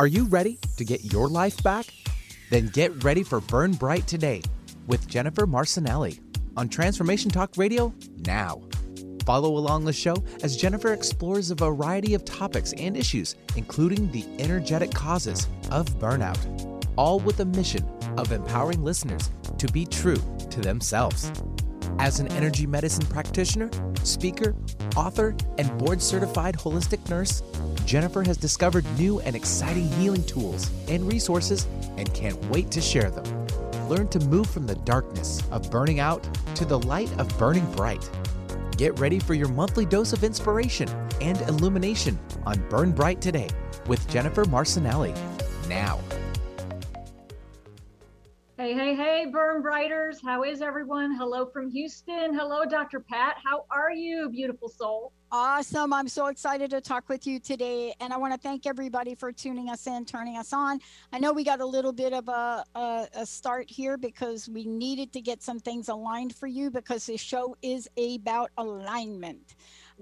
Are you ready to get your life back? Then get ready for Burn Bright Today with Jennifer Marcinelli on Transformation Talk Radio now. Follow along the show as Jennifer explores a variety of topics and issues, including the energetic causes of burnout, all with the mission of empowering listeners to be true to themselves. As an energy medicine practitioner, speaker, author, and board certified holistic nurse, Jennifer has discovered new and exciting healing tools and resources and can't wait to share them. Learn to move from the darkness of burning out to the light of burning bright. Get ready for your monthly dose of inspiration and illumination on Burn Bright Today with Jennifer Marcinelli. Now. Hey, Burn How is everyone? Hello from Houston. Hello, Dr. Pat. How are you, beautiful soul? Awesome. I'm so excited to talk with you today. And I want to thank everybody for tuning us in, turning us on. I know we got a little bit of a, a, a start here because we needed to get some things aligned for you because this show is about alignment.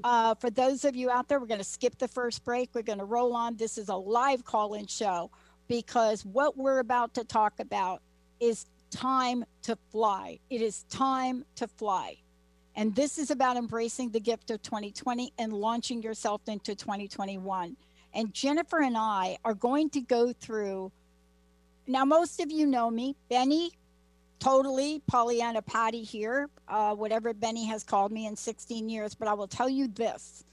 Uh, for those of you out there, we're going to skip the first break. We're going to roll on. This is a live call in show because what we're about to talk about is time to fly. It is time to fly. And this is about embracing the gift of 2020 and launching yourself into 2021. And Jennifer and I are going to go through. Now, most of you know me, Benny, totally Pollyanna Patty here, uh, whatever Benny has called me in 16 years. But I will tell you this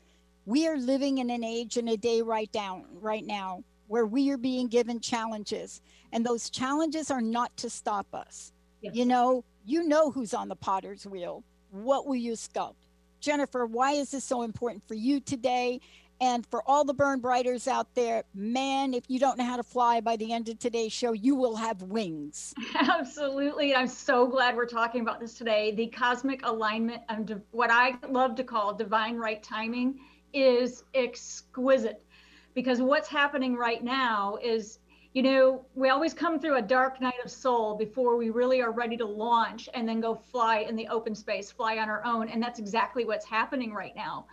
we are living in an age and a day right down right now where we are being given challenges. And those challenges are not to stop us. Yes. you know you know who's on the potter's wheel. What will you sculpt jennifer why is this so important for you today? And for all the burn brighters out there man if you don't know how to fly by the end of today's show you will have wings. Absolutely. I'm so glad we're talking about this today. The cosmic alignment and what i love to call divine right timing is exquisite because what's happening right now is you know we always come through a dark night of soul before we really are ready to launch and then go fly in the open space fly on our own. And that's exactly what's happening right now.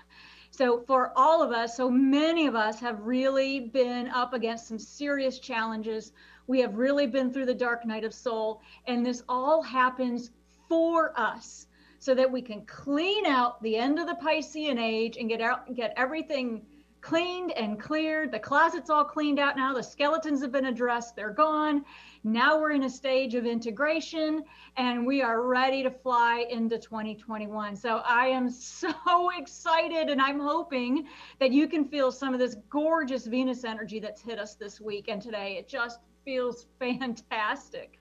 So for all of us so many of us have really been up against some serious challenges. We have really been through the dark night of soul. And this all happens for us so that we can clean out the end of the piscean age and get out get everything cleaned and cleared. The closet's all cleaned out now. The skeletons have been addressed. They're gone. Now we're in a stage of integration and we are ready to fly into 2021. So I am so excited and I'm hoping that you can feel some of this gorgeous Venus energy that's hit us this week and today. It just feels fantastic.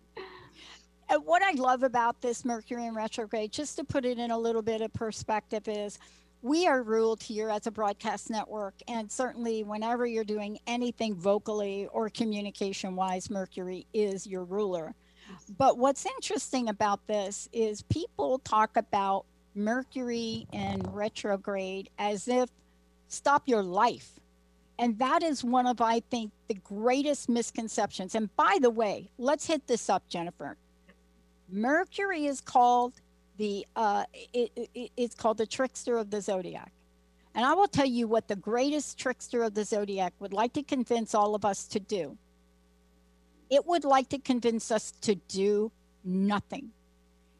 And what I love about this Mercury in retrograde, just to put it in a little bit of perspective, is we are ruled here as a broadcast network and certainly whenever you're doing anything vocally or communication wise mercury is your ruler. But what's interesting about this is people talk about mercury in retrograde as if stop your life. And that is one of i think the greatest misconceptions. And by the way let's hit this up jennifer. Mercury is called the uh, it, it, it's called the trickster of the zodiac. And i will tell you what the greatest trickster of the zodiac would like to convince all of us to do. It would like to convince us to do nothing.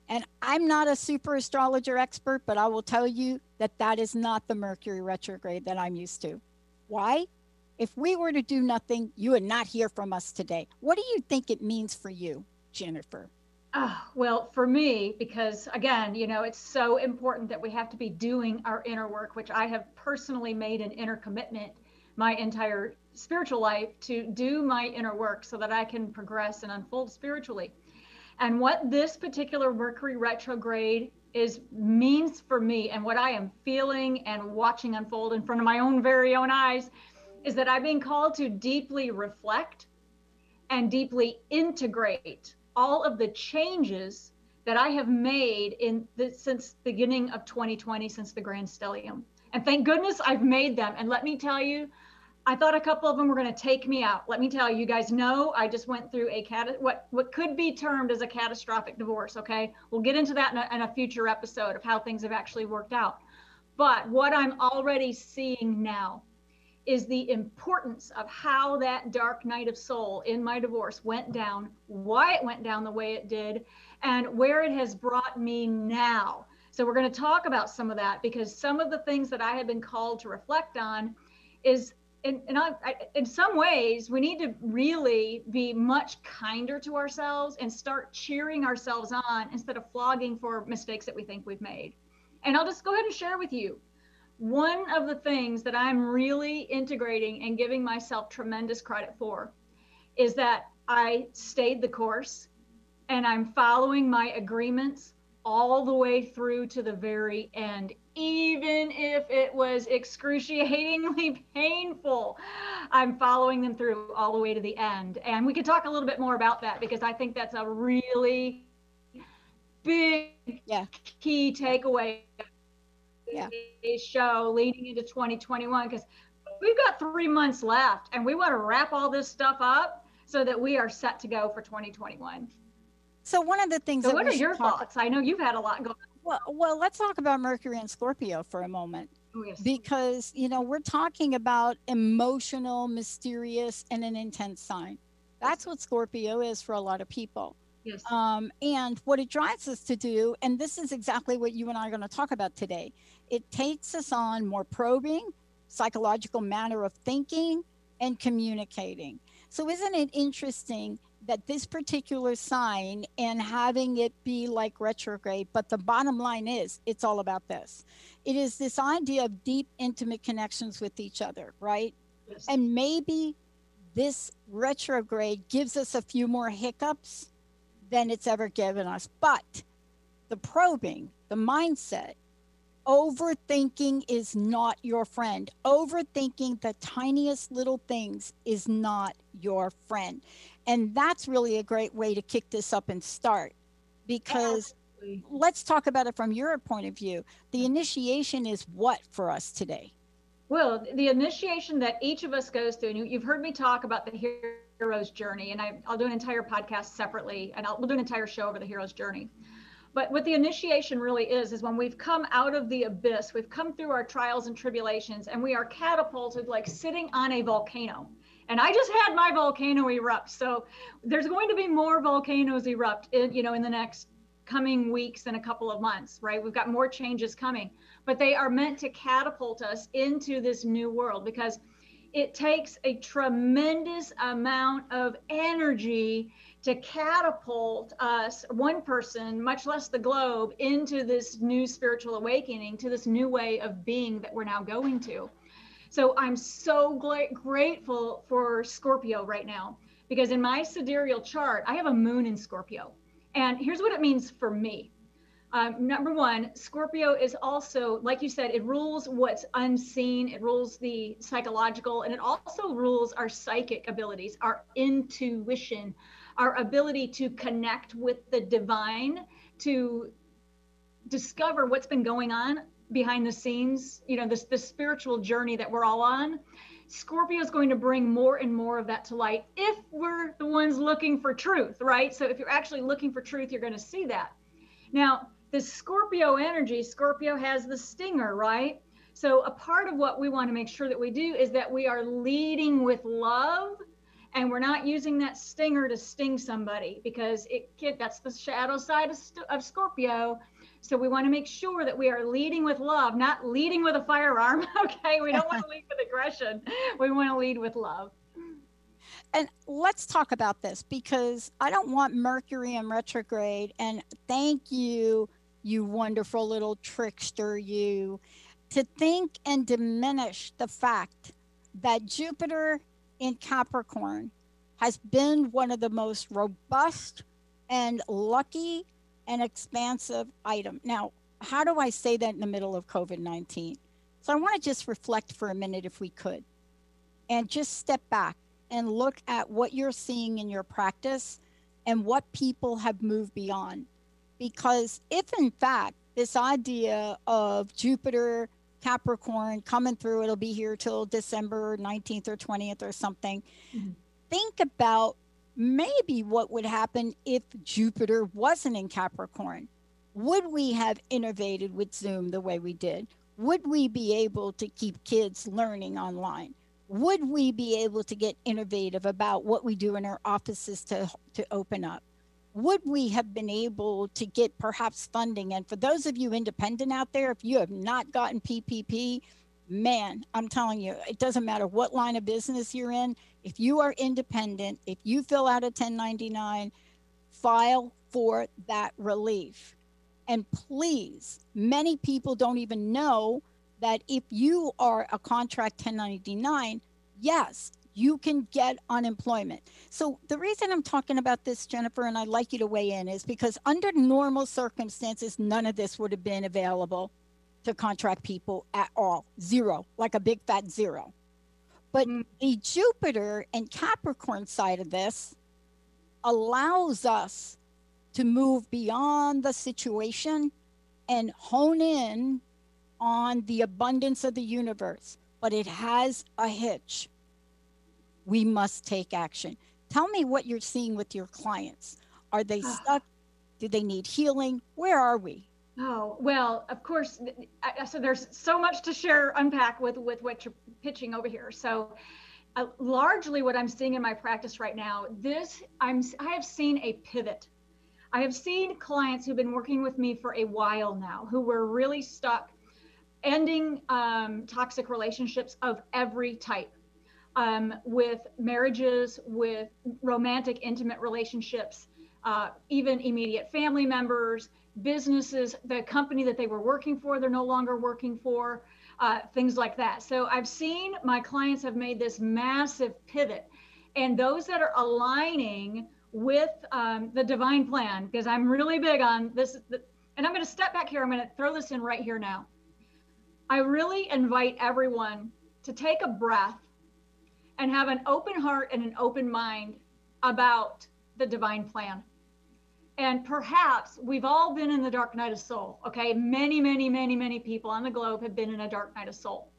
And i'm not a super astrologer expert but i will tell you that that is not the mercury retrograde that i'm used to. Why? If we were to do nothing you would not hear from us today. What do you think it means for you jennifer Oh, well, for me, because again, you know, it's so important that we have to be doing our inner work, which I have personally made an inner commitment my entire spiritual life to do my inner work so that I can progress and unfold spiritually. And what this particular Mercury retrograde is means for me and what I am feeling and watching unfold in front of my own very own eyes is that I'm being called to deeply reflect and deeply integrate all of the changes that I have made in the, since beginning of 2020, since the Grand Stellium. And thank goodness I've made them. And let me tell you, I thought a couple of them were going to take me out. Let me tell you, you guys know I just went through a cat what what could be termed as a catastrophic divorce. Okay, we'll get into that in a, in a future episode of how things have actually worked out. But what I'm already seeing now is the importance of how that dark night of soul in my divorce went down, why it went down the way it did, and where it has brought me now. So, we're going to talk about some of that because some of the things that I have been called to reflect on is. In, in, in some ways, we need to really be much kinder to ourselves and start cheering ourselves on instead of flogging for mistakes that we think we've made. And I'll just go ahead and share with you one of the things that I'm really integrating and giving myself tremendous credit for is that I stayed the course and I'm following my agreements all the way through to the very end, even if it was excruciatingly painful. I'm following them through all the way to the end. And we could talk a little bit more about that because I think that's a really big yeah. key takeaway yeah. show leading into 2021 because we've got three months left and we want to wrap all this stuff up so that we are set to go for 2021. So one of the things. So what are your talk- thoughts? I know you've had a lot going. on. Well, well, let's talk about Mercury and Scorpio for a moment. Oh, yes. Because you know we're talking about emotional, mysterious, and an intense sign. That's what Scorpio is for a lot of people. Yes. Um, and what it drives us to do, and this is exactly what you and I are going to talk about today, it takes us on more probing, psychological manner of thinking, and communicating. So, isn't it interesting that this particular sign and having it be like retrograde, but the bottom line is it's all about this. It is this idea of deep, intimate connections with each other, right? Yes. And maybe this retrograde gives us a few more hiccups than it's ever given us. But the probing, the mindset, overthinking is not your friend. Overthinking the tiniest little things is not your friend. And that's really a great way to kick this up and start because Absolutely. let's talk about it from your point of view. The initiation is what for us today? Well, the initiation that each of us goes through, and you've heard me talk about the hero's journey, and I, will do an entire podcast separately, and I'll we'll do an entire show over the hero's journey. But what the initiation really is, is when we've come out of the abyss, we've come through our trials and tribulations, and we are catapulted like sitting on a volcano. And I just had my volcano erupt. So there's going to be more volcanoes erupt in, you know, in the next coming weeks and a couple of months, right? We've got more changes coming, but they are meant to catapult us into this new world because it takes a tremendous amount of energy to catapult us, one person, much less the globe, into this new spiritual awakening, to this new way of being that we're now going to. So I'm so gla- grateful for Scorpio right now because in my sidereal chart, I have a moon in Scorpio. And here's what it means for me um, number one, Scorpio is also, like you said, it rules what's unseen, it rules the psychological, and it also rules our psychic abilities, our intuition, our ability to connect with the divine, to discover what's been going on behind the scenes, you know, this, this spiritual journey that we're all on. Scorpio is going to bring more and more of that to light if we're the ones looking for truth, right? So if you're actually looking for truth, you're going to see that. Now, the Scorpio energy, Scorpio has the stinger, right? So a part of what we want to make sure that we do is that we are leading with love and we're not using that stinger to sting somebody because it kid, that's the shadow side of, of Scorpio. So we want to make sure that we are leading with love, not leading with a firearm. Okay, we don't want to lead with aggression. We want to lead with love. And let's talk about this because I don't want Mercury in retrograde. And thank you you wonderful little trickster, you, to think and diminish the fact that Jupiter in Capricorn has been one of the most robust and lucky and expansive item. Now, how do I say that in the middle of COVID 19? So I want to just reflect for a minute, if we could, and just step back and look at what you're seeing in your practice and what people have moved beyond. Because if in fact this idea of Jupiter, Capricorn coming through, it'll be here till December 19th or 20th or something. Mm-hmm. Think about maybe what would happen if Jupiter wasn't in Capricorn. Would we have innovated with Zoom the way we did? Would we be able to keep kids learning online? would we be able to get innovative about what we do in our offices to, to open up? Would we have been able to get perhaps funding? And for those of you independent out there, if you have not gotten PPP, man, I'm telling you, it doesn't matter what line of business you're in. If you are independent, if you fill out a 1099, file for that relief. And please, many people don't even know that if you are a contract 1099, yes, you can get unemployment. So the reason I'm talking about this, Jennifer, and I'd like you to weigh in, is because under normal circumstances, none of this would have been available to contract people at all. Zero, like a big fat zero. But mm. the Jupiter and Capricorn side of this allows us to move beyond the situation and hone in on the abundance of the universe, but it has a hitch. We must take action. Tell me what you're seeing with your clients. Are they ah. stuck? Do they need healing? Where are we? Oh, well, of course. So there's so much to share, unpack with, with what you're pitching over here. So uh, largely what I'm seeing in my practice right now, this, I'm, I have seen a pivot. I have seen clients who've been working with me for a while now, who were really stuck ending um, toxic relationships of every type um, with marriages, with romantic, intimate relationships, uh, even immediate family members, businesses, the company that they were working for, they're no longer working for, uh, things like that. So I've seen my clients have made this massive pivot. And those that are aligning with um, the divine plan, because I'm really big on this, and I'm going to step back here, I'm going to throw this in right here now. I really invite everyone to take a breath and have an open heart and an open mind about the divine plan. And perhaps we've all been in the dark night of soul. Okay. Many, many, many, many people on the globe have been in a dark night of soul.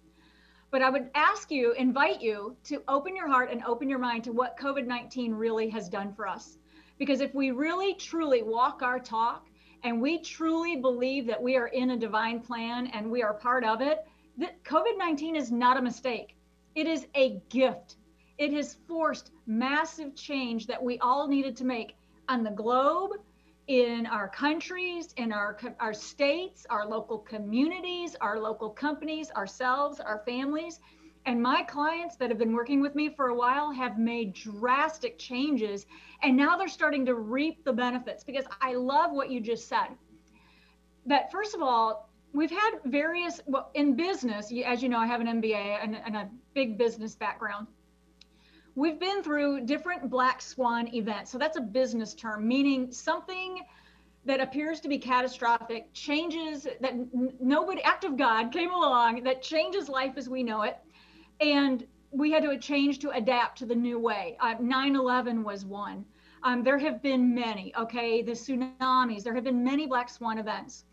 But I would ask you, invite you to open your heart and open your mind to what COVID 19 really has done for us. Because if we really truly walk our talk and we truly believe that we are in a divine plan and we are part of it, that COVID 19 is not a mistake. It is a gift. It has forced massive change that we all needed to make on the globe, in our countries, in our, our states, our local communities, our local companies, ourselves, our families. And my clients that have been working with me for a while have made drastic changes. And now they're starting to reap the benefits because I love what you just said. That, first of all, we've had various, well, in business, as you know, I have an MBA and, and a big business background. We've been through different black swan events. So that's a business term, meaning something that appears to be catastrophic changes that nobody, act of God, came along that changes life as we know it and we had to change to adapt to the new way. Uh, 9/11 was one. Um, there have been many. Okay, the tsunamis. There have been many black swan events,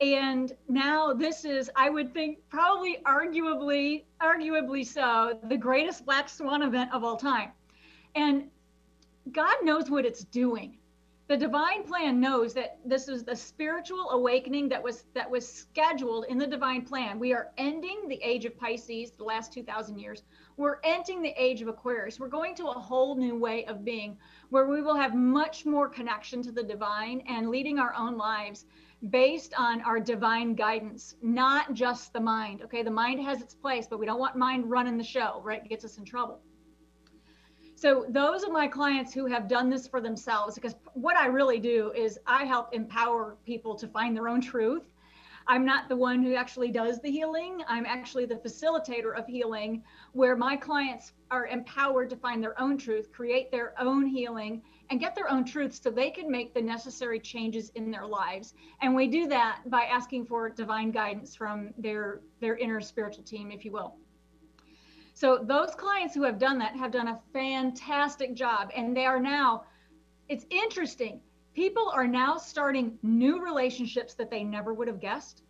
and now this is, I would think, probably arguably, arguably so, the greatest black swan event of all time. And God knows what it's doing. The divine plan knows that this is the spiritual awakening that was that was scheduled in the divine plan. We are ending the age of pisces the last 2000 years. We're entering the age of aquarius. We're going to a whole new way of being where we will have much more connection to the divine and leading our own lives based on our divine guidance not just the mind okay the mind has its place but we don't want mind running the show right it gets us in trouble so those are my clients who have done this for themselves because what I really do is I help empower people to find their own truth. I'm not the one who actually does the healing. I'm actually the facilitator of healing where my clients are empowered to find their own truth, create their own healing and get their own truth so they can make the necessary changes in their lives. And we do that by asking for divine guidance from their their inner spiritual team if you will. So those clients who have done that have done a fantastic job and they are now it's interesting. People are now starting new relationships that they never would have guessed.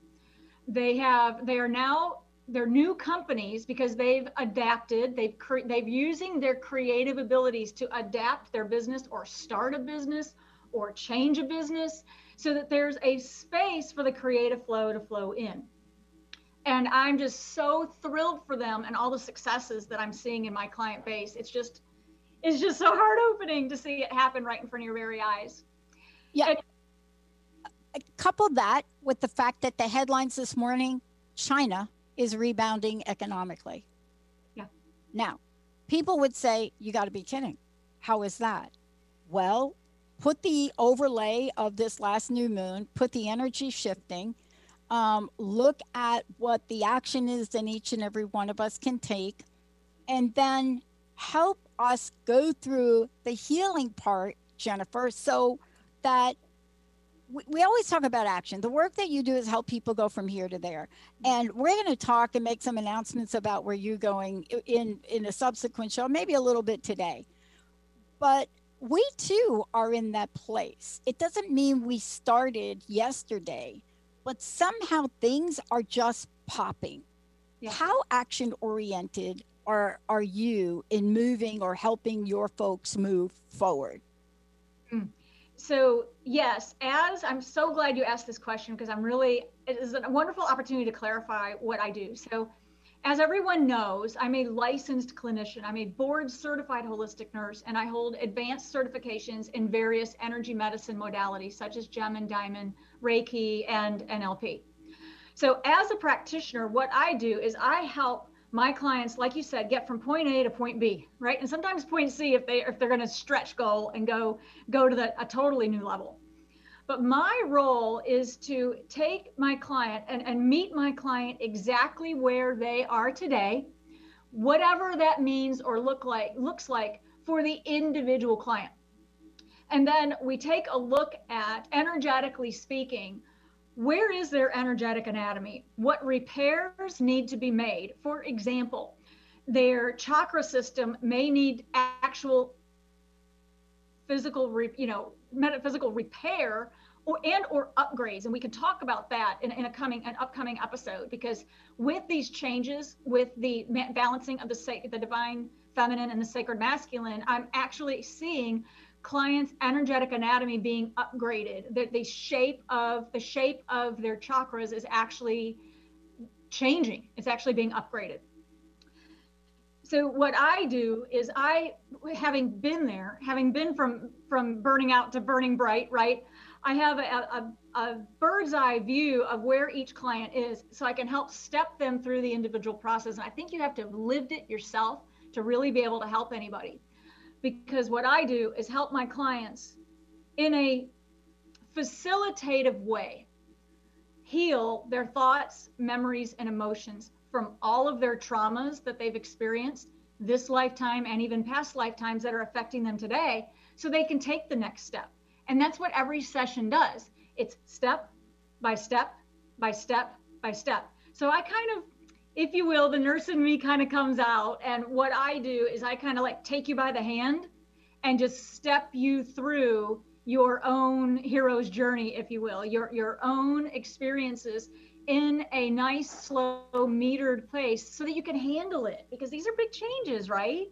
They have they are now they're new companies because they've adapted they've cre- they've using their creative abilities to adapt their business or start a business or change a business so that there's a space for the creative flow to flow in And I'm just so thrilled for them and all the successes that I'm seeing in my client base. It's just, it's just so heart opening to see it happen right in front of your very eyes. Yeah. And, couple that with the fact that the headlines this morning, China is rebounding economically. Yeah. Now, people would say, you got to be kidding. How is that? Well, put the overlay of this last new moon, put the energy shifting, um, look at what the action is that each and every one of us can take, and then help us go through the healing part, Jennifer, so that we, we always talk about action. The work that you do is help people go from here to there. And we're going to talk and make some announcements about where you're going in in a subsequent show, maybe a little bit today. But we too are in that place. It doesn't mean we started yesterday, but somehow things are just popping. Yeah. How action oriented are are you in moving or helping your folks move forward? Mm. So, yes, as I'm so glad you asked this question because I'm really, it is a wonderful opportunity to clarify what I do. So, as everyone knows, I'm a licensed clinician. I'm a board certified holistic nurse, and I hold advanced certifications in various energy medicine modalities such as gem and diamond, Reiki, and NLP. So, as a practitioner, what I do is I help my clients, like you said, get from point A to point B, right? And sometimes point C if they if they're going to stretch goal and go go to the, a totally new level. But my role is to take my client and, and meet my client exactly where they are today, whatever that means or look like looks like for the individual client. And then we take a look at energetically speaking, where is their energetic anatomy? What repairs need to be made? For example, their chakra system may need actual physical, you know, metaphysical repair or and or upgrades and we can talk about that in, in a coming an upcoming episode because with these changes with the balancing of the the divine feminine and the sacred masculine i'm actually seeing clients energetic anatomy being upgraded, that the shape of the shape of their chakras is actually changing it's actually being upgraded so what i do is i having been there having been from from burning out to burning bright right I have a, a, a, bird's eye view of where each client is so I can help step them through the individual process. And I think you have to have lived it yourself to really be able to help anybody. Because what I do is help my clients in a facilitative way heal their thoughts, memories, and emotions from all of their traumas that they've experienced this lifetime and even past lifetimes that are affecting them today so they can take the next step and that's what every session does. It's step by step by step by step. So I kind of, if you will, the nurse in me kind of comes out. And what I do is I kind of like take you by the hand and just step you through your own hero's journey, if you will, your, your own experiences in a nice, slow, metered place so that you can handle it because these are big changes, right?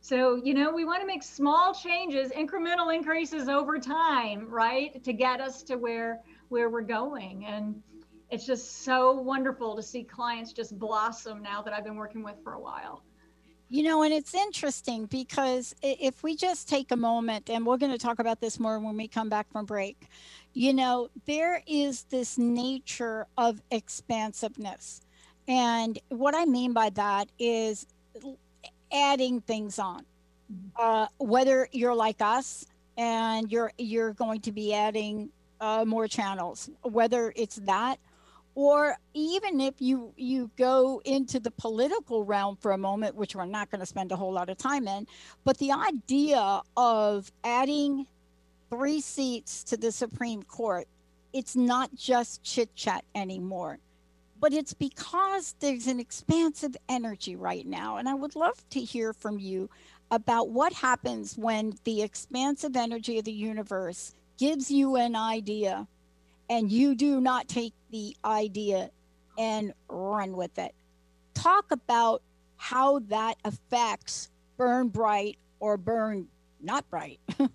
So, you know, we want to make small changes, incremental increases over time, right? To get us to where where we're going. And it's just so wonderful to see clients just blossom now that I've been working with for a while. You know, and it's interesting because if we just take a moment, and we're going to talk about this more when we come back from break, you know, there is this nature of expansiveness. And what I mean by that is adding things on. Mm-hmm. Uh, whether you're like us and you're you're going to be adding uh, more channels, whether it's that, or even if you you go into the political realm for a moment, which we're not going to spend a whole lot of time in, but the idea of adding three seats to the Supreme Court, it's not just chit chat anymore but it's because there's an expansive energy right now. And I would love to hear from you about what happens when the expansive energy of the universe gives you an idea and you do not take the idea and run with it. Talk about how that affects burn bright or burn not bright.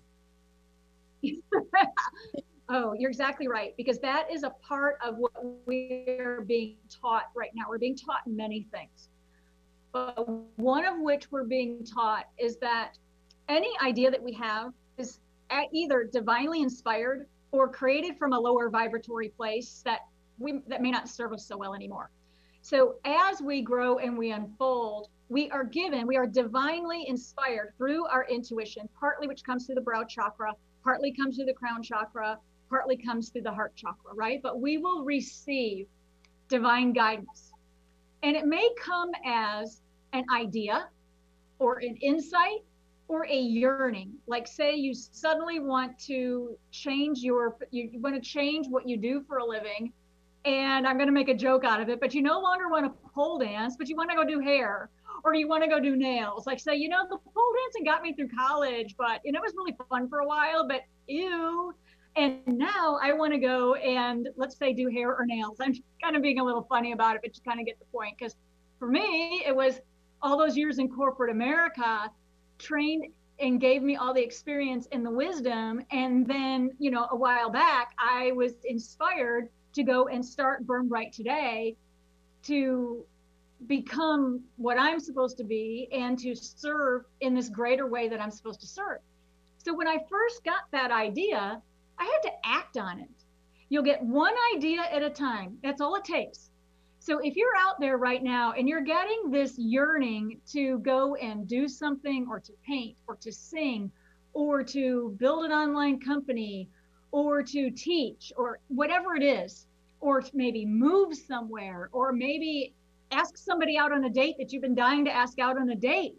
Oh, you're exactly right, because that is a part of what we're being taught right now. We're being taught many things. But one of which we're being taught is that any idea that we have is either divinely inspired or created from a lower vibratory place that we that may not serve us so well anymore. So as we grow and we unfold, we are given, we are divinely inspired through our intuition, partly which comes through the brow chakra, partly comes through the crown chakra, partly comes through the heart chakra, right? But we will receive divine guidance. And it may come as an idea or an insight or a yearning. Like say you suddenly want to change your you want to change what you do for a living and I'm going to make a joke out of it, but you no longer want to pole dance, but you want to go do hair or you want to go do nails. Like say, you know, the pole dancing got me through college, but you know, it was really fun for a while, but ew. And now I want to go and let's say do hair or nails. I'm kind of being a little funny about it, but you kind of get the point. Because for me, it was all those years in corporate America trained and gave me all the experience and the wisdom. And then, you know, a while back, I was inspired to go and start Burn Bright today to become what I'm supposed to be and to serve in this greater way that I'm supposed to serve. So when I first got that idea, I had to act on it. You'll get one idea at a time. That's all it takes. So if you're out there right now and you're getting this yearning to go and do something or to paint or to sing or to build an online company or to teach or whatever it is, or maybe move somewhere or maybe ask somebody out on a date that you've been dying to ask out on a date.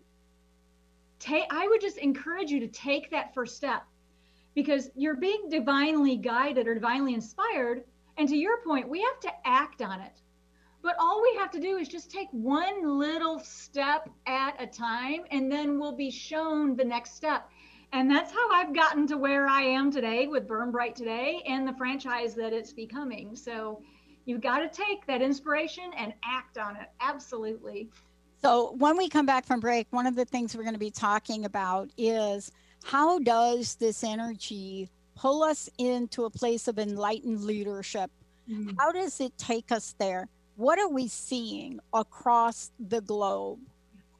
I would just encourage you to take that first step because you're being divinely guided or divinely inspired. And to your point, we have to act on it. But all we have to do is just take one little step at a time, and then we'll be shown the next step. And that's how I've gotten to where I am today with Burn Bright today and the franchise that it's becoming. So you've got to take that inspiration and act on it. Absolutely. So when we come back from break, one of the things we're going to be talking about is how does this energy pull us into a place of enlightened leadership? Mm-hmm. How does it take us there? What are we seeing across the globe?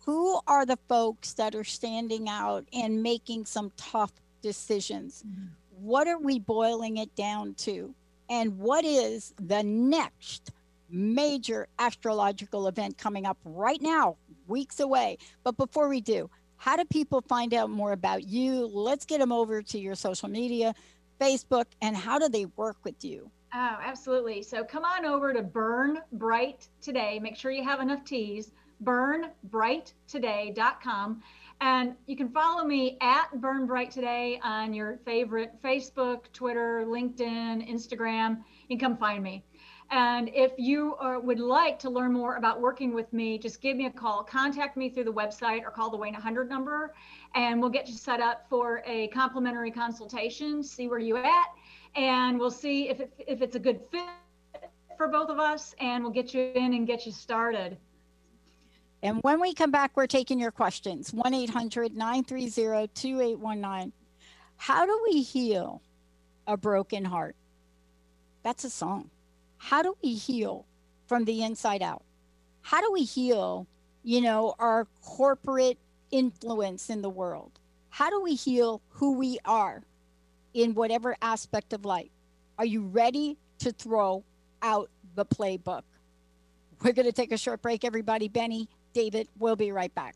Who are the folks that are standing out and making some tough decisions? Mm-hmm. What are we boiling it down to? And what is the next major astrological event coming up right now, weeks away? But before we do, how do people find out more about you? Let's get them over to your social media, Facebook, and how do they work with you? Oh, absolutely. So come on over to Burn Bright today. Make sure you have enough teas. BurnBrightToday.com. And you can follow me at Burn Bright Today on your favorite Facebook, Twitter, LinkedIn, Instagram. You can come find me. And if you are, would like to learn more about working with me, just give me a call. Contact me through the website or call the Wayne 100 number, and we'll get you set up for a complimentary consultation, see where you at, and we'll see if, it, if it's a good fit for both of us, and we'll get you in and get you started. And when we come back, we're taking your questions 1 800 930 2819. How do we heal a broken heart? That's a song. How do we heal from the inside out? How do we heal, you know, our corporate influence in the world? How do we heal who we are in whatever aspect of life? Are you ready to throw out the playbook? We're going to take a short break, everybody. Benny, David, we'll be right back.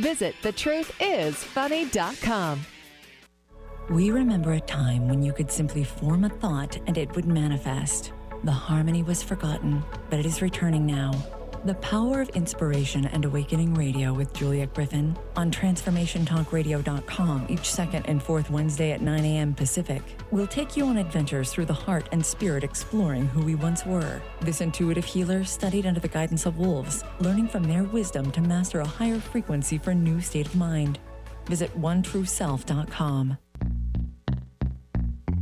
Visit thetruthisfunny.com. We remember a time when you could simply form a thought and it would manifest. The harmony was forgotten, but it is returning now. The Power of Inspiration and Awakening Radio with Juliet Griffin on TransformationTalkRadio.com each second and fourth Wednesday at 9 a.m. Pacific. We'll take you on adventures through the heart and spirit exploring who we once were. This intuitive healer studied under the guidance of wolves, learning from their wisdom to master a higher frequency for new state of mind. Visit OneTrueSelf.com.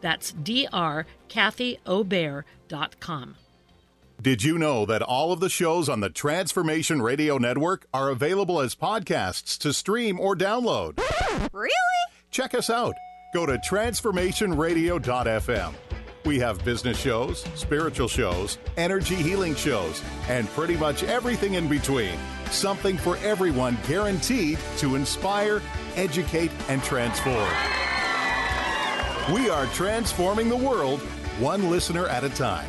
That's drkathyobear.com. Did you know that all of the shows on the Transformation Radio Network are available as podcasts to stream or download? Really? Check us out. Go to transformationradio.fm. We have business shows, spiritual shows, energy healing shows, and pretty much everything in between. Something for everyone guaranteed to inspire, educate, and transform. We are transforming the world one listener at a time.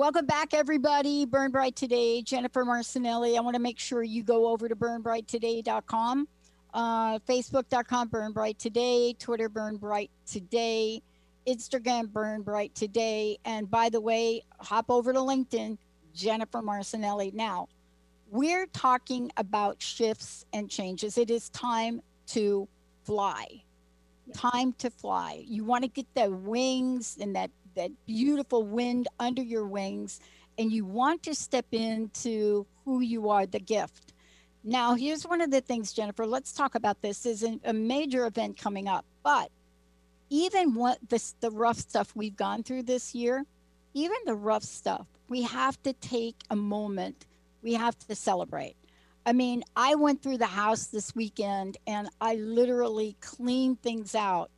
Welcome back, everybody. Burn Bright Today, Jennifer Marcinelli. I want to make sure you go over to burnbrighttoday.com, uh, facebook.com, Burn Bright Today, Twitter, Burn Bright Today, Instagram, Burn Bright Today. And by the way, hop over to LinkedIn, Jennifer Marcinelli. Now, we're talking about shifts and changes. It is time to fly. Time to fly. You want to get the wings and that that beautiful wind under your wings and you want to step into who you are, the gift. Now, here's one of the things, Jennifer. Let's talk about this. A, a major event coming up, but even what this the rough stuff we've gone through this year, even the rough stuff, we have to take a moment. We have to celebrate. I mean, I went through the house this weekend and I literally cleaned things out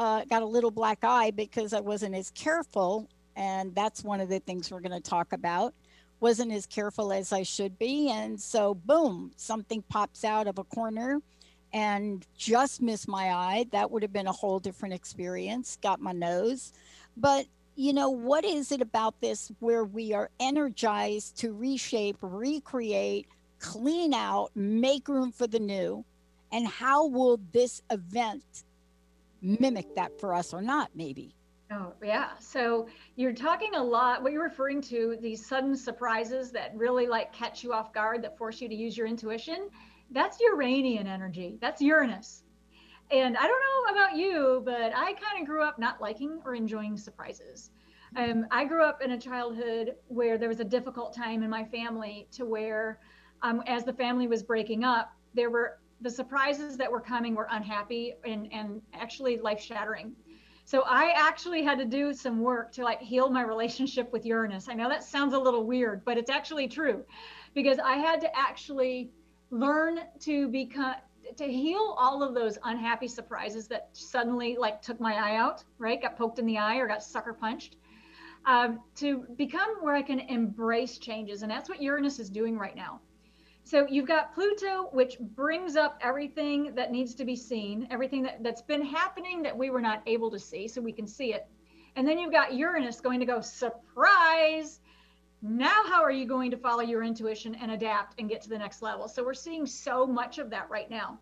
uh, got a little black eye because I wasn't as careful. And that's one of the things we're going to talk about. Wasn't as careful as I should be. And so, boom, something pops out of a corner and just missed my eye. That would have been a whole different experience. Got my nose. But, you know, what is it about this where we are energized to reshape, recreate, clean out, make room for the new? And how will this event mimic that for us or not, maybe. Oh, yeah. So you're talking a lot, what you're referring to, these sudden surprises that really like catch you off guard, that force you to use your intuition. That's Uranian energy. That's Uranus. And I don't know about you, but I kind of grew up not liking or enjoying surprises. Um, I grew up in a childhood where there was a difficult time in my family to where, um, as the family was breaking up, there were the surprises that were coming were unhappy and, and actually life shattering. So I actually had to do some work to like heal my relationship with Uranus. I know that sounds a little weird, but it's actually true because I had to actually learn to become to heal all of those unhappy surprises that suddenly like took my eye out, right? Got poked in the eye or got sucker punched. Um, to become where I can embrace changes. And that's what Uranus is doing right now. So you've got Pluto, which brings up everything that needs to be seen, everything that, that's been happening that we were not able to see, so we can see it. And then you've got Uranus going to go, surprise, Now, how are you going to follow your intuition and adapt and get to the next level? So, we're seeing so much of that right now.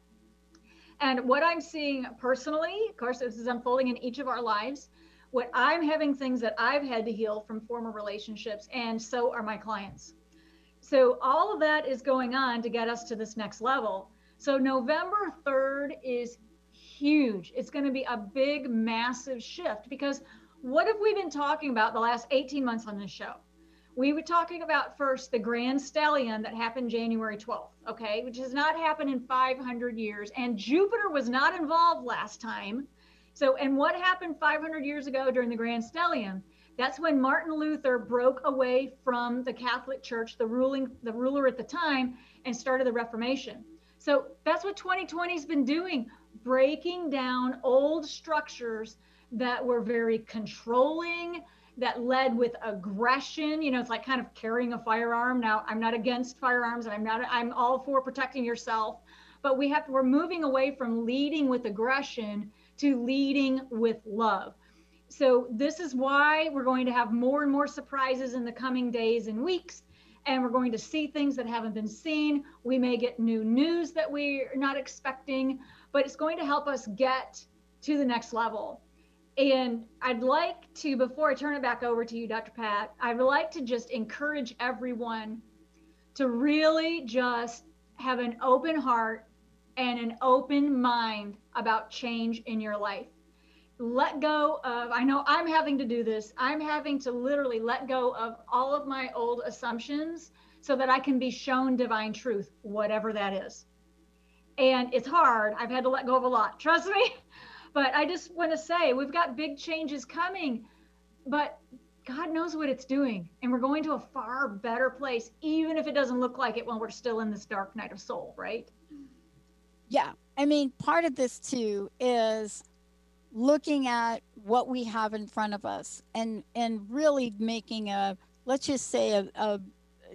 And what I'm seeing personally, of course, this is unfolding in each of our lives. What I'm having things that I've had to heal from former relationships, and so are my clients. So, all of that is going on to get us to this next level. So, November 3rd is huge. It's going to be a big, massive shift because what have we been talking about the last 18 months on this show? We were talking about first the Grand Stellium that happened January 12th, okay, which has not happened in 500 years. And Jupiter was not involved last time. So, and what happened 500 years ago during the Grand Stellium? That's when Martin Luther broke away from the Catholic Church, the ruling, the ruler at the time, and started the Reformation. So that's what 2020 has been doing, breaking down old structures that were very controlling, that led with aggression. You know, it's like kind of carrying a firearm. Now, I'm not against firearms and I'm not, I'm all for protecting yourself, but we have we're moving away from leading with aggression to leading with love. So, this is why we're going to have more and more surprises in the coming days and weeks. And we're going to see things that haven't been seen. We may get new news that we're not expecting, but it's going to help us get to the next level. And I'd like to, before I turn it back over to you, Dr. Pat, I'd like to just encourage everyone to really just have an open heart and an open mind about change in your life. Let go of, I know I'm having to do this, I'm having to literally let go of all of my old assumptions so that I can be shown divine truth, whatever that is. And it's hard. I've had to let go of a lot. Trust me. But I just want to say we've got big changes coming, but God knows what it's doing. And we're going to a far better place, even if it doesn't look like it when we're still in this dark night of soul, right? Yeah. I mean, part of this too is looking at what we have in front of us and and really making a let's just say a, a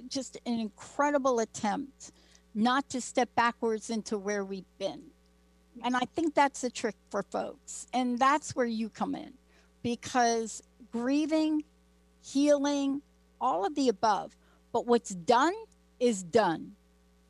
just an incredible attempt not to step backwards into where we've been and I think that's the trick for folks. And that's where you come in because grieving, healing, all of the above. But what's done is done.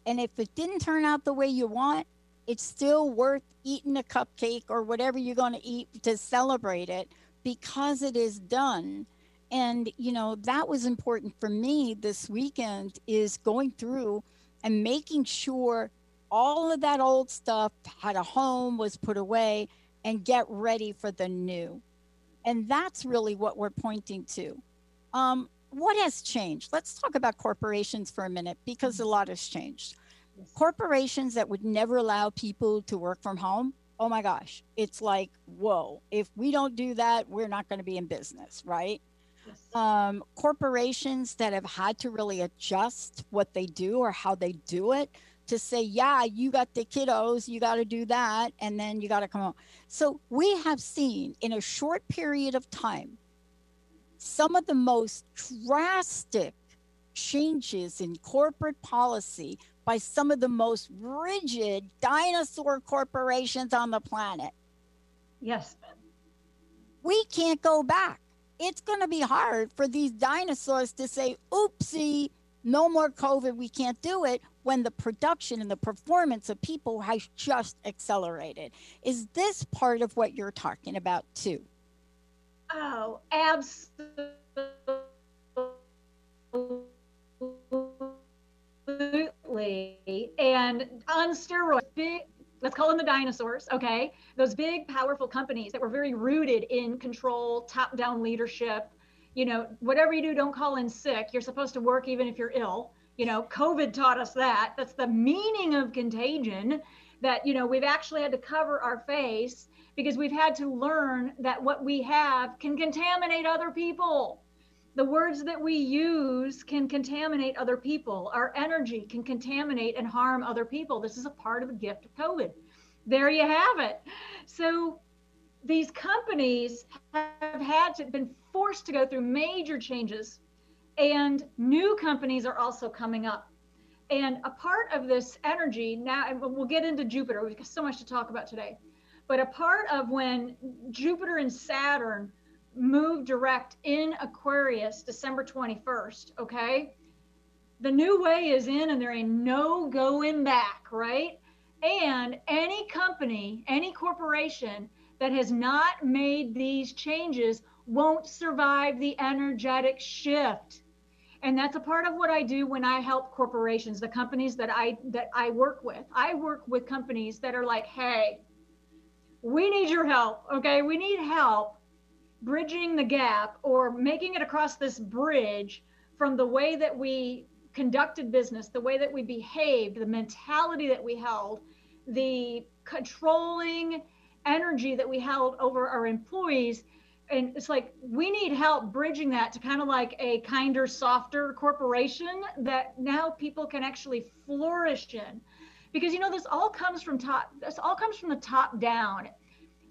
And if it didn't turn out the way you want, it's still worth eating a cupcake or whatever you're going to eat to celebrate it because it is done. And, you know, that was important for me this weekend is going through and making sure all of that old stuff had a home, was put away, and get ready for the new. And that's really what we're pointing to. Um, what has changed? Let's talk about corporations for a minute because a lot has changed. Corporations that would never allow people to work from home, oh my gosh, it's like, whoa, if we don't do that, we're not going to be in business, right? Yes. Um, corporations that have had to really adjust what they do or how they do it to say, yeah, you got the kiddos, you got to do that, and then you got to come home. So we have seen in a short period of time some of the most drastic changes in corporate policy by some of the most rigid dinosaur corporations on the planet. Yes. We can't go back. It's going to be hard for these dinosaurs to say, oopsie, no more COVID, we can't do it when the production and the performance of people has just accelerated. Is this part of what you're talking about too? Oh, absolutely. And on steroids, big, let's call them the dinosaurs, okay? Those big, powerful companies that were very rooted in control, top down leadership. You know, whatever you do, don't call in sick. You're supposed to work even if you're ill you know, COVID taught us that. That's the meaning of contagion that, you know, we've actually had to cover our face because we've had to learn that what we have can contaminate other people. The words that we use can contaminate other people. Our energy can contaminate and harm other people. This is a part of the gift of COVID. There you have it. So these companies have had to been forced to go through major changes and new companies are also coming up. And a part of this energy now, and we'll get into Jupiter, we've got so much to talk about today. But a part of when Jupiter and Saturn move direct in Aquarius December 21st, okay? The new way is in and there ain't no going back, right? And any company, any corporation that has not made these changes won't survive the energetic shift. And that's a part of what I do when I help corporations, the companies that I that I work with. I work with companies that are like, "Hey, we need your help. Okay? We need help bridging the gap or making it across this bridge from the way that we conducted business, the way that we behaved, the mentality that we held, the controlling energy that we held over our employees. And it's like we need help bridging that to kind of like a kinder, softer corporation that now people can actually flourish in. Because you know, this all comes from top, this all comes from the top down.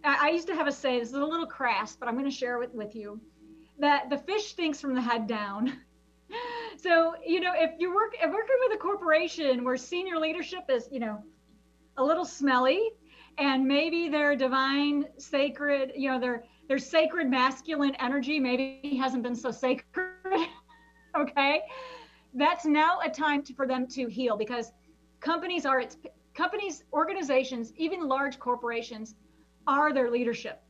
I used to have a say, this is a little crass, but I'm going to share it with you that the fish thinks from the head down. so, you know, if you're work, if working with a corporation where senior leadership is, you know, a little smelly and maybe their divine sacred, you know, their their sacred masculine energy maybe hasn't been so sacred. okay? That's now a time to, for them to heal because companies are its companies, organizations, even large corporations are their leadership.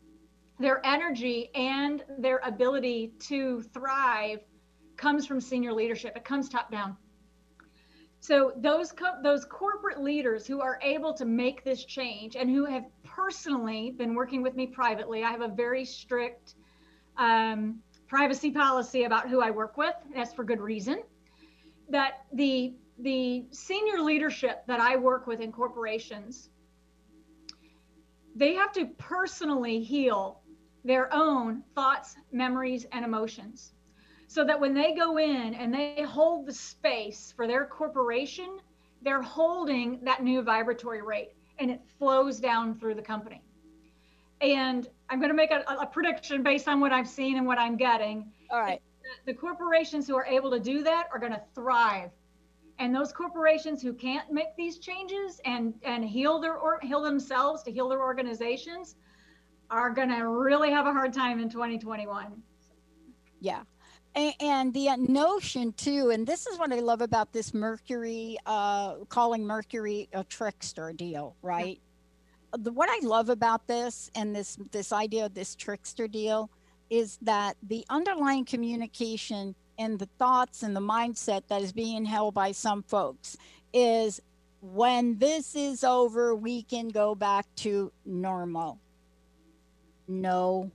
Their energy and their ability to thrive comes from senior leadership. It comes top down. So those co- those corporate leaders who are able to make this change and who have personally been working with me privately, I have a very strict um, privacy policy about who I work with. That's for good reason. That the the senior leadership that I work with in corporations they have to personally heal their own thoughts, memories, and emotions. So that when they go in and they hold the space for their corporation, they're holding that new vibratory rate and it flows down through the company. And I'm going to make a, a prediction based on what I've seen and what I'm getting. All right. The, the corporations who are able to do that are going to thrive and those corporations who can't make these changes and and heal their or heal themselves to heal their organizations are going to really have a hard time in 2021 yeah. And, the notion too and this is what i love about this mercury uh calling mercury a trickster deal right? Yeah. the, what i love about this and this this idea of this trickster deal is that the underlying communication and the thoughts and the mindset that is being held by some folks is when this is over, we can go back to normal. No.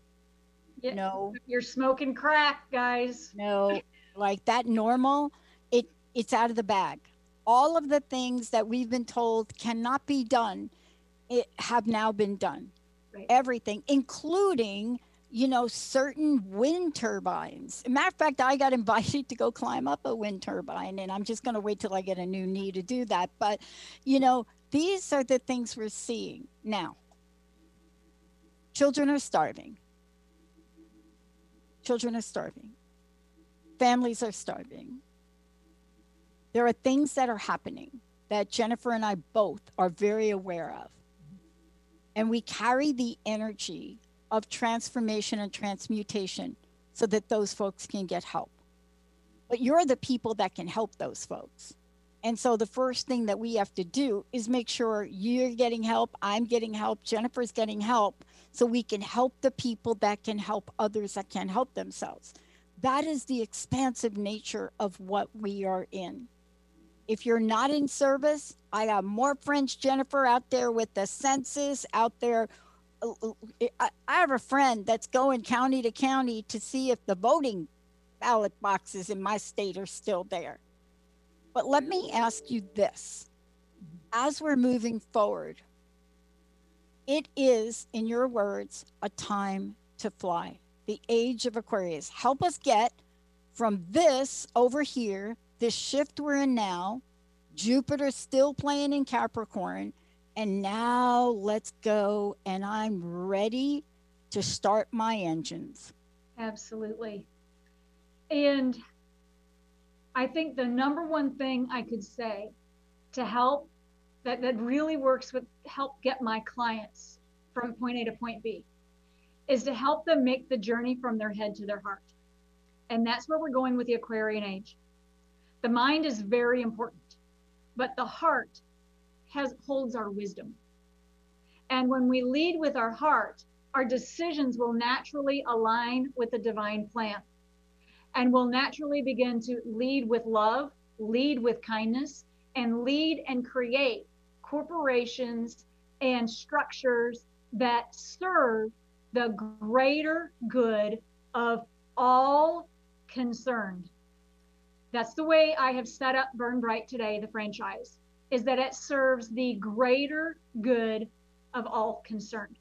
Yeah, no. You're smoking crack, guys. No. Like that normal, it it's out of the bag. All of the things that we've been told cannot be done, it have now been done. Right. Everything, including you know, certain wind turbines. matter of fact, I got invited to go climb up a wind turbine, and I'm just going to wait till I get a new knee to do that. But, you know, these are the things we're seeing now. Children are starving. Children are starving. Families are starving. There are things that are happening that Jennifer and I both are very aware of. And we carry the energy of transformation and transmutation so that those folks can get help. But you're the people that can help those folks. And so the first thing that we have to do is make sure you're getting help, I'm getting help, Jennifer's getting help, so we can help the people that can help others that can help themselves. That is the expansive nature of what we are in. If you're not in service, I have more friends, Jennifer, out there with the census, out there Uh, uh, I have a friend that's going county to county to see if the voting ballot boxes in my state are still there. But let me ask you this as we're moving forward, it is, in your words, a time to fly. The age of Aquarius. Help us get from this over here, this shift we're in now, Jupiter still playing in Capricorn, and now let's go. And I'm ready to start my engines. Absolutely. And I think the number one thing I could say to help that, that really works with help get my clients from point A to point B is to help them make the journey from their head to their heart. And that's where we're going with the Aquarian age. The mind is very important, but the heart has holds our wisdom. And when we lead with our heart, our decisions will naturally align with the divine plan. And will naturally begin to lead with love, lead with kindness, and lead and create corporations and structures that serve the greater good of all concerned. That's the way I have set up Burn Bright today, the franchise, is that it serves the greater good of all concerned.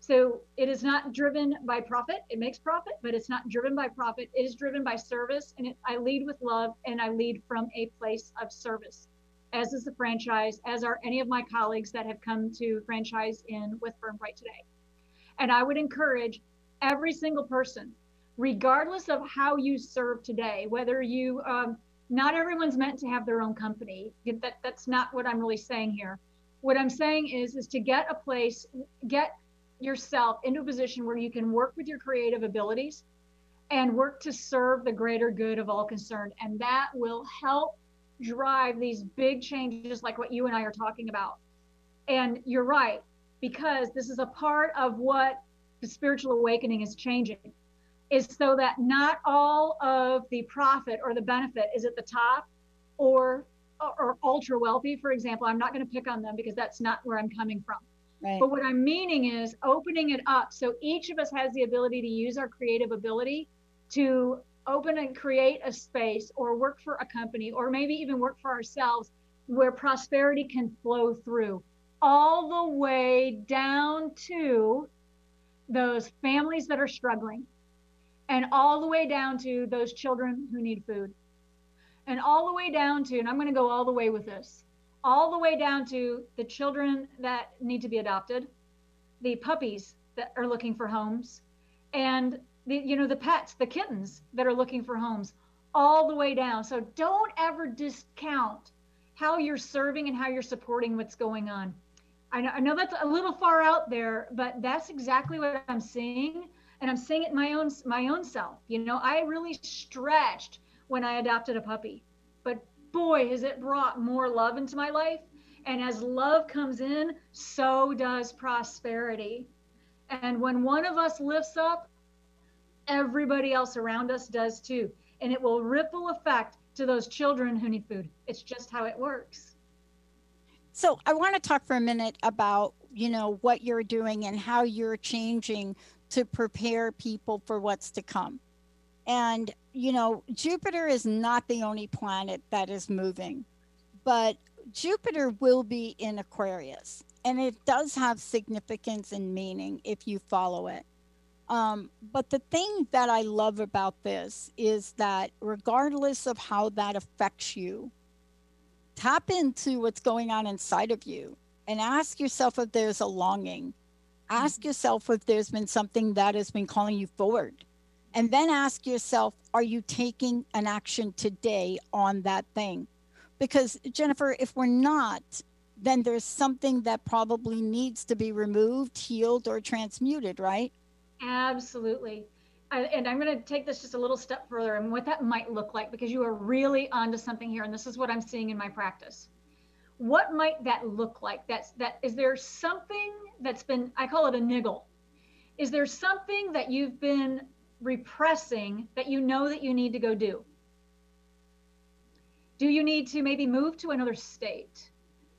So it is not driven by profit. It makes profit, but it's not driven by profit. It is driven by service. And it, I lead with love and I lead from a place of service, as is the franchise, as are any of my colleagues that have come to franchise in with Burn Bright today. And I would encourage every single person, regardless of how you serve today, whether you, um, not everyone's meant to have their own company. That, that's not what I'm really saying here. What I'm saying is, is to get a place, get yourself into a position where you can work with your creative abilities and work to serve the greater good of all concerned. And that will help drive these big changes like what you and I are talking about. And you're right because this is a part of what the spiritual awakening is changing is so that not all of the profit or the benefit is at the top or or ultra wealthy. For example i'm not going to pick on them because that's not where i'm coming from. Right. but what i'm meaning is opening it up. So each of us has the ability to use our creative ability to open and create a space or work for a company or maybe even work for ourselves where prosperity can flow through all the way down to those families that are struggling and all the way down to those children who need food. And all the way down to and i'm going to go all the way with this all the way down to the children that need to be adopted the puppies that are looking for homes and the you know the pets the kittens that are looking for homes all the way down. So don't ever discount how you're serving and how you're supporting what's going on. I know, I know that's a little far out there, but that's exactly what I'm seeing. And I'm saying it my own my own self. You know, I really stretched when I adopted a puppy. But boy, has it brought more love into my life. And as love comes in, so does prosperity. And when one of us lifts up, everybody else around us does too. And it will ripple effect to those children who need food. It's just how it works. So I want to talk for a minute about, you know, what you're doing and how you're changing to prepare people for what's to come. And, you know, Jupiter is not the only planet that is moving, but Jupiter will be in Aquarius. And it does have significance and meaning if you follow it. Um, but the thing that I love about this is that regardless of how that affects you, tap into what's going on inside of you and ask yourself if there's a longing. Ask mm-hmm. yourself if there's been something that has been calling you forward. And then ask yourself, are you taking an action today on that thing? Because, Jennifer, if we're not, then there's something that probably needs to be removed, healed, or transmuted, right? Absolutely. I, and I'm going to take this just a little step further and what that might look like because you are really onto something here, and this is what I'm seeing in my practice. What might that look like? That's that. Is there something that's been? I call it a niggle. Is there something that you've been repressing that you know that you need to go do? Do you need to maybe move to another state?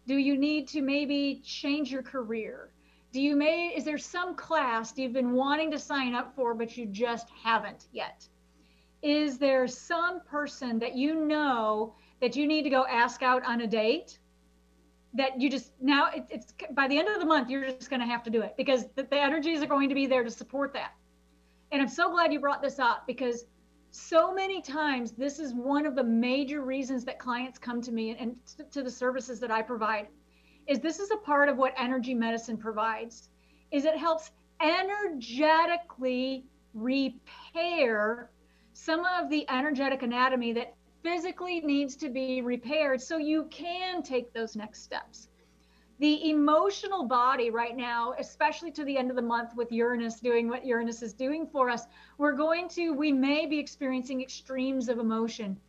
Do you need to maybe change your career? do you may is there some class you've been wanting to sign up for but you just haven't yet is there some person that you know that you need to go ask out on a date that you just now it, it's by the end of the month you're just going to have to do it because the, the energies are going to be there to support that. And i'm so glad you brought this up because so many times this is one of the major reasons that clients come to me and, and to the services that i provide is this is a part of what energy medicine provides is it helps energetically repair some of the energetic anatomy that physically needs to be repaired so you can take those next steps the emotional body right now, especially to the end of the month with Uranus doing what Uranus is doing for us, we're going to, we may be experiencing extremes of emotion.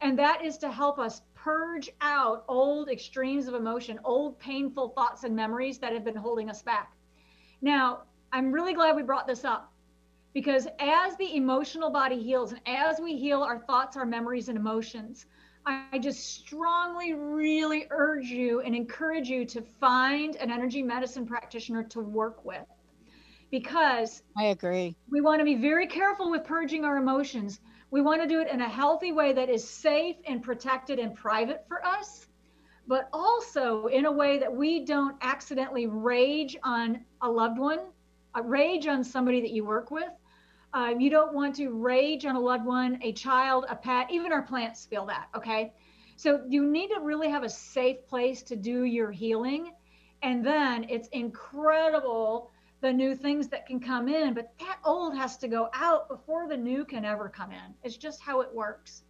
And that is to help us purge out old extremes of emotion, old painful thoughts and memories that have been holding us back. Now, I'm really glad we brought this up because as the emotional body heals and as we heal our thoughts, our memories, and emotions, I just strongly really urge you and encourage you to find an energy medicine practitioner to work with because I agree. We want to be very careful with purging our emotions. We want to do it in a healthy way that is safe and protected and private for us, but also in a way that we don't accidentally rage on a loved one, uh, rage on somebody that you work with, uh, you don't want to rage on a loved one, a child, a pet, even our plants feel that. Okay. So you need to really have a safe place to do your healing. And then it's incredible the new things that can come in, but that old has to go out before the new can ever come in. It's just how it works.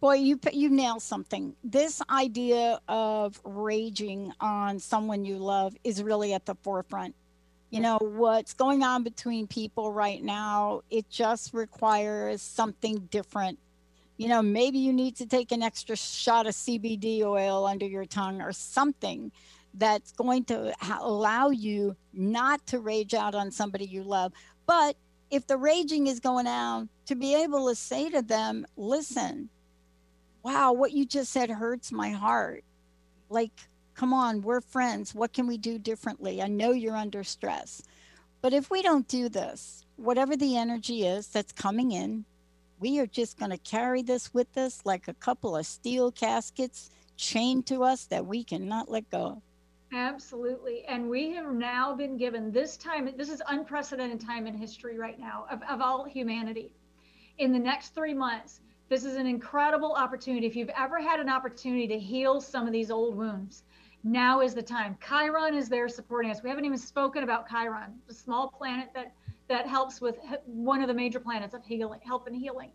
Boy, you you nail something. This idea of raging on someone you love is really at the forefront you know what's going on between people right now it just requires something different. You know maybe you need to take an extra shot of cbd oil under your tongue or something that's going to ha- allow you not to rage out on somebody you love. But if the raging is going on to be able to say to them listen wow what you just said hurts my heart. Like come on, we're friends. What can we do differently? I know you're under stress. But if we don't do this, whatever the energy is that's coming in, we are just going to carry this with us like a couple of steel caskets chained to us that we cannot let go. Absolutely. And we have now been given this time, this is unprecedented time in history right now of, of all humanity. In the next three months, this is an incredible opportunity. If you've ever had an opportunity to heal some of these old wounds, now is the time. Chiron is there supporting us. We haven't even spoken about Chiron, the small planet that that helps with one of the major planets of healing, help and healing.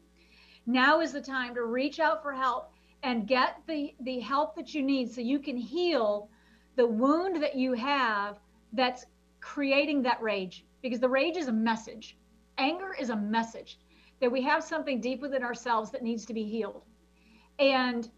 Now is the time to reach out for help and get the the help that you need so you can heal the wound that you have that's creating that rage because the rage is a message. Anger is a message that we have something deep within ourselves that needs to be healed. And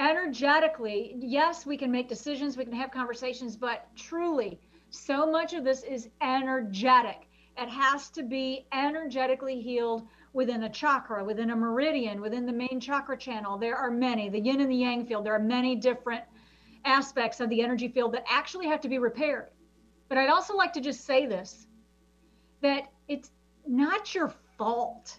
energetically, yes, we can make decisions, we can have conversations, but truly, so much of this is energetic. It has to be energetically healed within a chakra, within a meridian, within the main chakra channel. There are many, the yin and the yang field, there are many different aspects of the energy field that actually have to be repaired. But I'd also like to just say this that it's not your fault.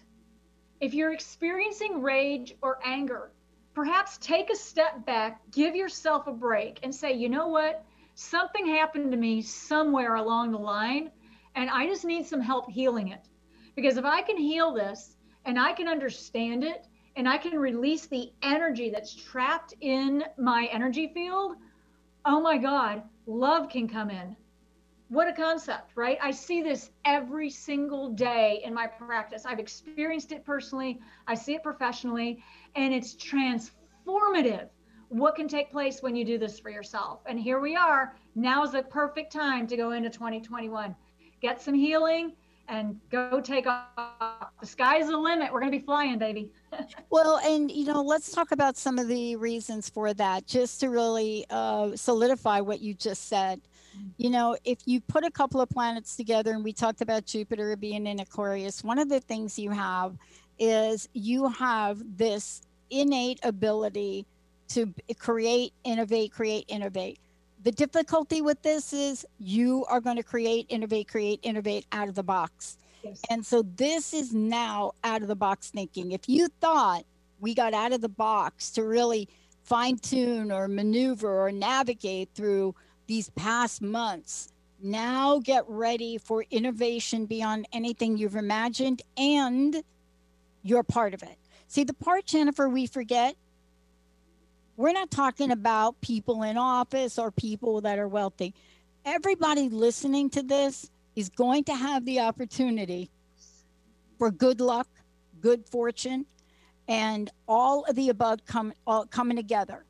If you're experiencing rage or anger, perhaps take a step back, give yourself a break, and say, you know what? Something happened to me somewhere along the line, and I just need some help healing it. Because if I can heal this and I can understand it and I can release the energy that's trapped in my energy field, oh my God, love can come in. What a concept, right? I see this every single day in my practice. I've experienced it personally, I see it professionally, and it's transformative what can take place when you do this for yourself. And here we are. Now is the perfect time to go into 2021. Get some healing and go take off. The sky's the limit. We're going to be flying, baby. well, and you know, let's talk about some of the reasons for that, just to really uh, solidify what you just said. You know, if you put a couple of planets together, and we talked about Jupiter being in Aquarius, one of the things you have is you have this innate ability to create, innovate, create, innovate. The difficulty with this is you are going to create, innovate, create, innovate out of the box. Yes. And so this is now out of the box thinking. If you thought we got out of the box to really fine tune or maneuver or navigate through these past months, now get ready for innovation beyond anything you've imagined and you're part of it. See, the part, Jennifer, we forget, we're not talking about people in office or people that are wealthy. Everybody listening to this is going to have the opportunity for good luck, good fortune, and all of the above come all coming together.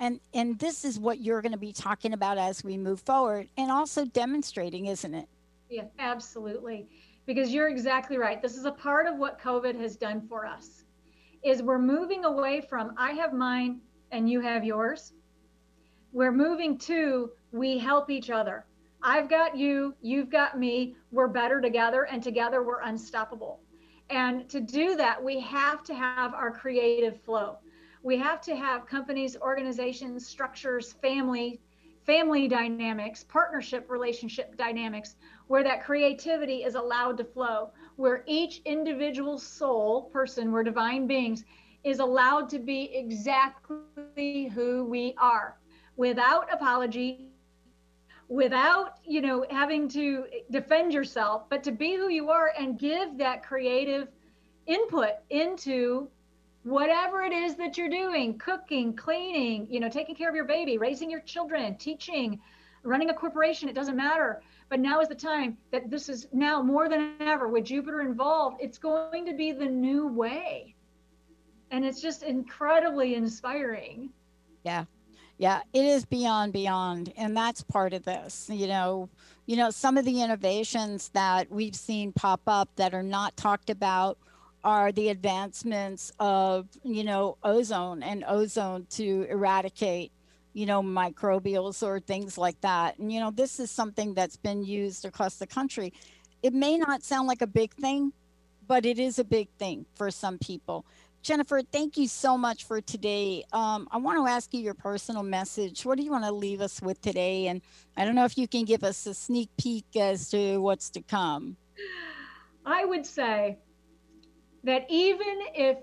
And and this is what you're going to be talking about as we move forward and also demonstrating, isn't it? Yeah, absolutely. Because you're exactly right. This is a part of what COVID has done for us. Is we're moving away from I have mine and you have yours. We're moving to we help each other. I've got you, you've got me, we're better together, and together we're unstoppable. And to do that, we have to have our creative flow. We have to have companies, organizations, structures, family, family dynamics, partnership relationship dynamics, where that creativity is allowed to flow, where each individual soul, person, we're divine beings, is allowed to be exactly who we are without apology, without you know having to defend yourself but to be who you are and give that creative input into whatever it is that you're doing cooking cleaning you know taking care of your baby raising your children teaching running a corporation it doesn't matter. But now is the time that this is now more than ever with jupiter involved it's going to be the new way. And it's just incredibly inspiring. Yeah. Yeah it is beyond beyond and that's part of this you know. You know some of the innovations that we've seen pop up that are not talked about are the advancements of you know ozone and ozone to eradicate you know microbials or things like that and you know this is something that's been used across the country it may not sound like a big thing but it is a big thing for some people Jennifer, thank you so much for today. Um, I want to ask you your personal message. What do you want to leave us with today? And I don't know if you can give us a sneak peek as to what's to come. I would say that even if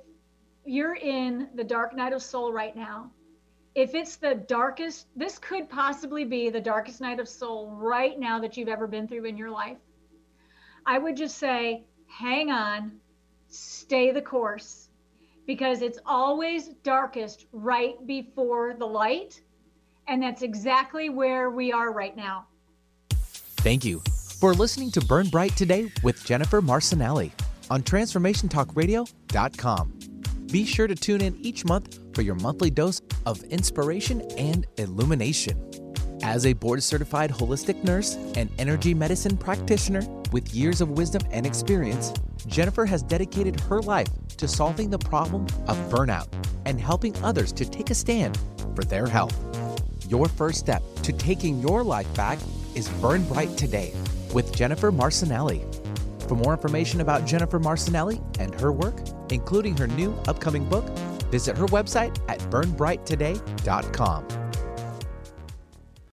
you're in the dark night of soul right now, if it's the darkest, this could possibly be the darkest night of soul right now that you've ever been through in your life. I would just say, hang on, stay the course because it's always darkest right before the light. And that's exactly where we are right now. Thank you for listening to Burn Bright today with Jennifer Marcinelli on TransformationTalkRadio.com. Be sure to tune in each month for your monthly dose of inspiration and illumination. As a board certified holistic nurse and energy medicine practitioner with years of wisdom and experience, Jennifer has dedicated her life to solving the problem of burnout and helping others to take a stand for their health. Your first step to taking your life back is Burn Bright Today with Jennifer Marcinelli. For more information about Jennifer Marcinelli and her work, including her new upcoming book, visit her website at burnbrighttoday.com.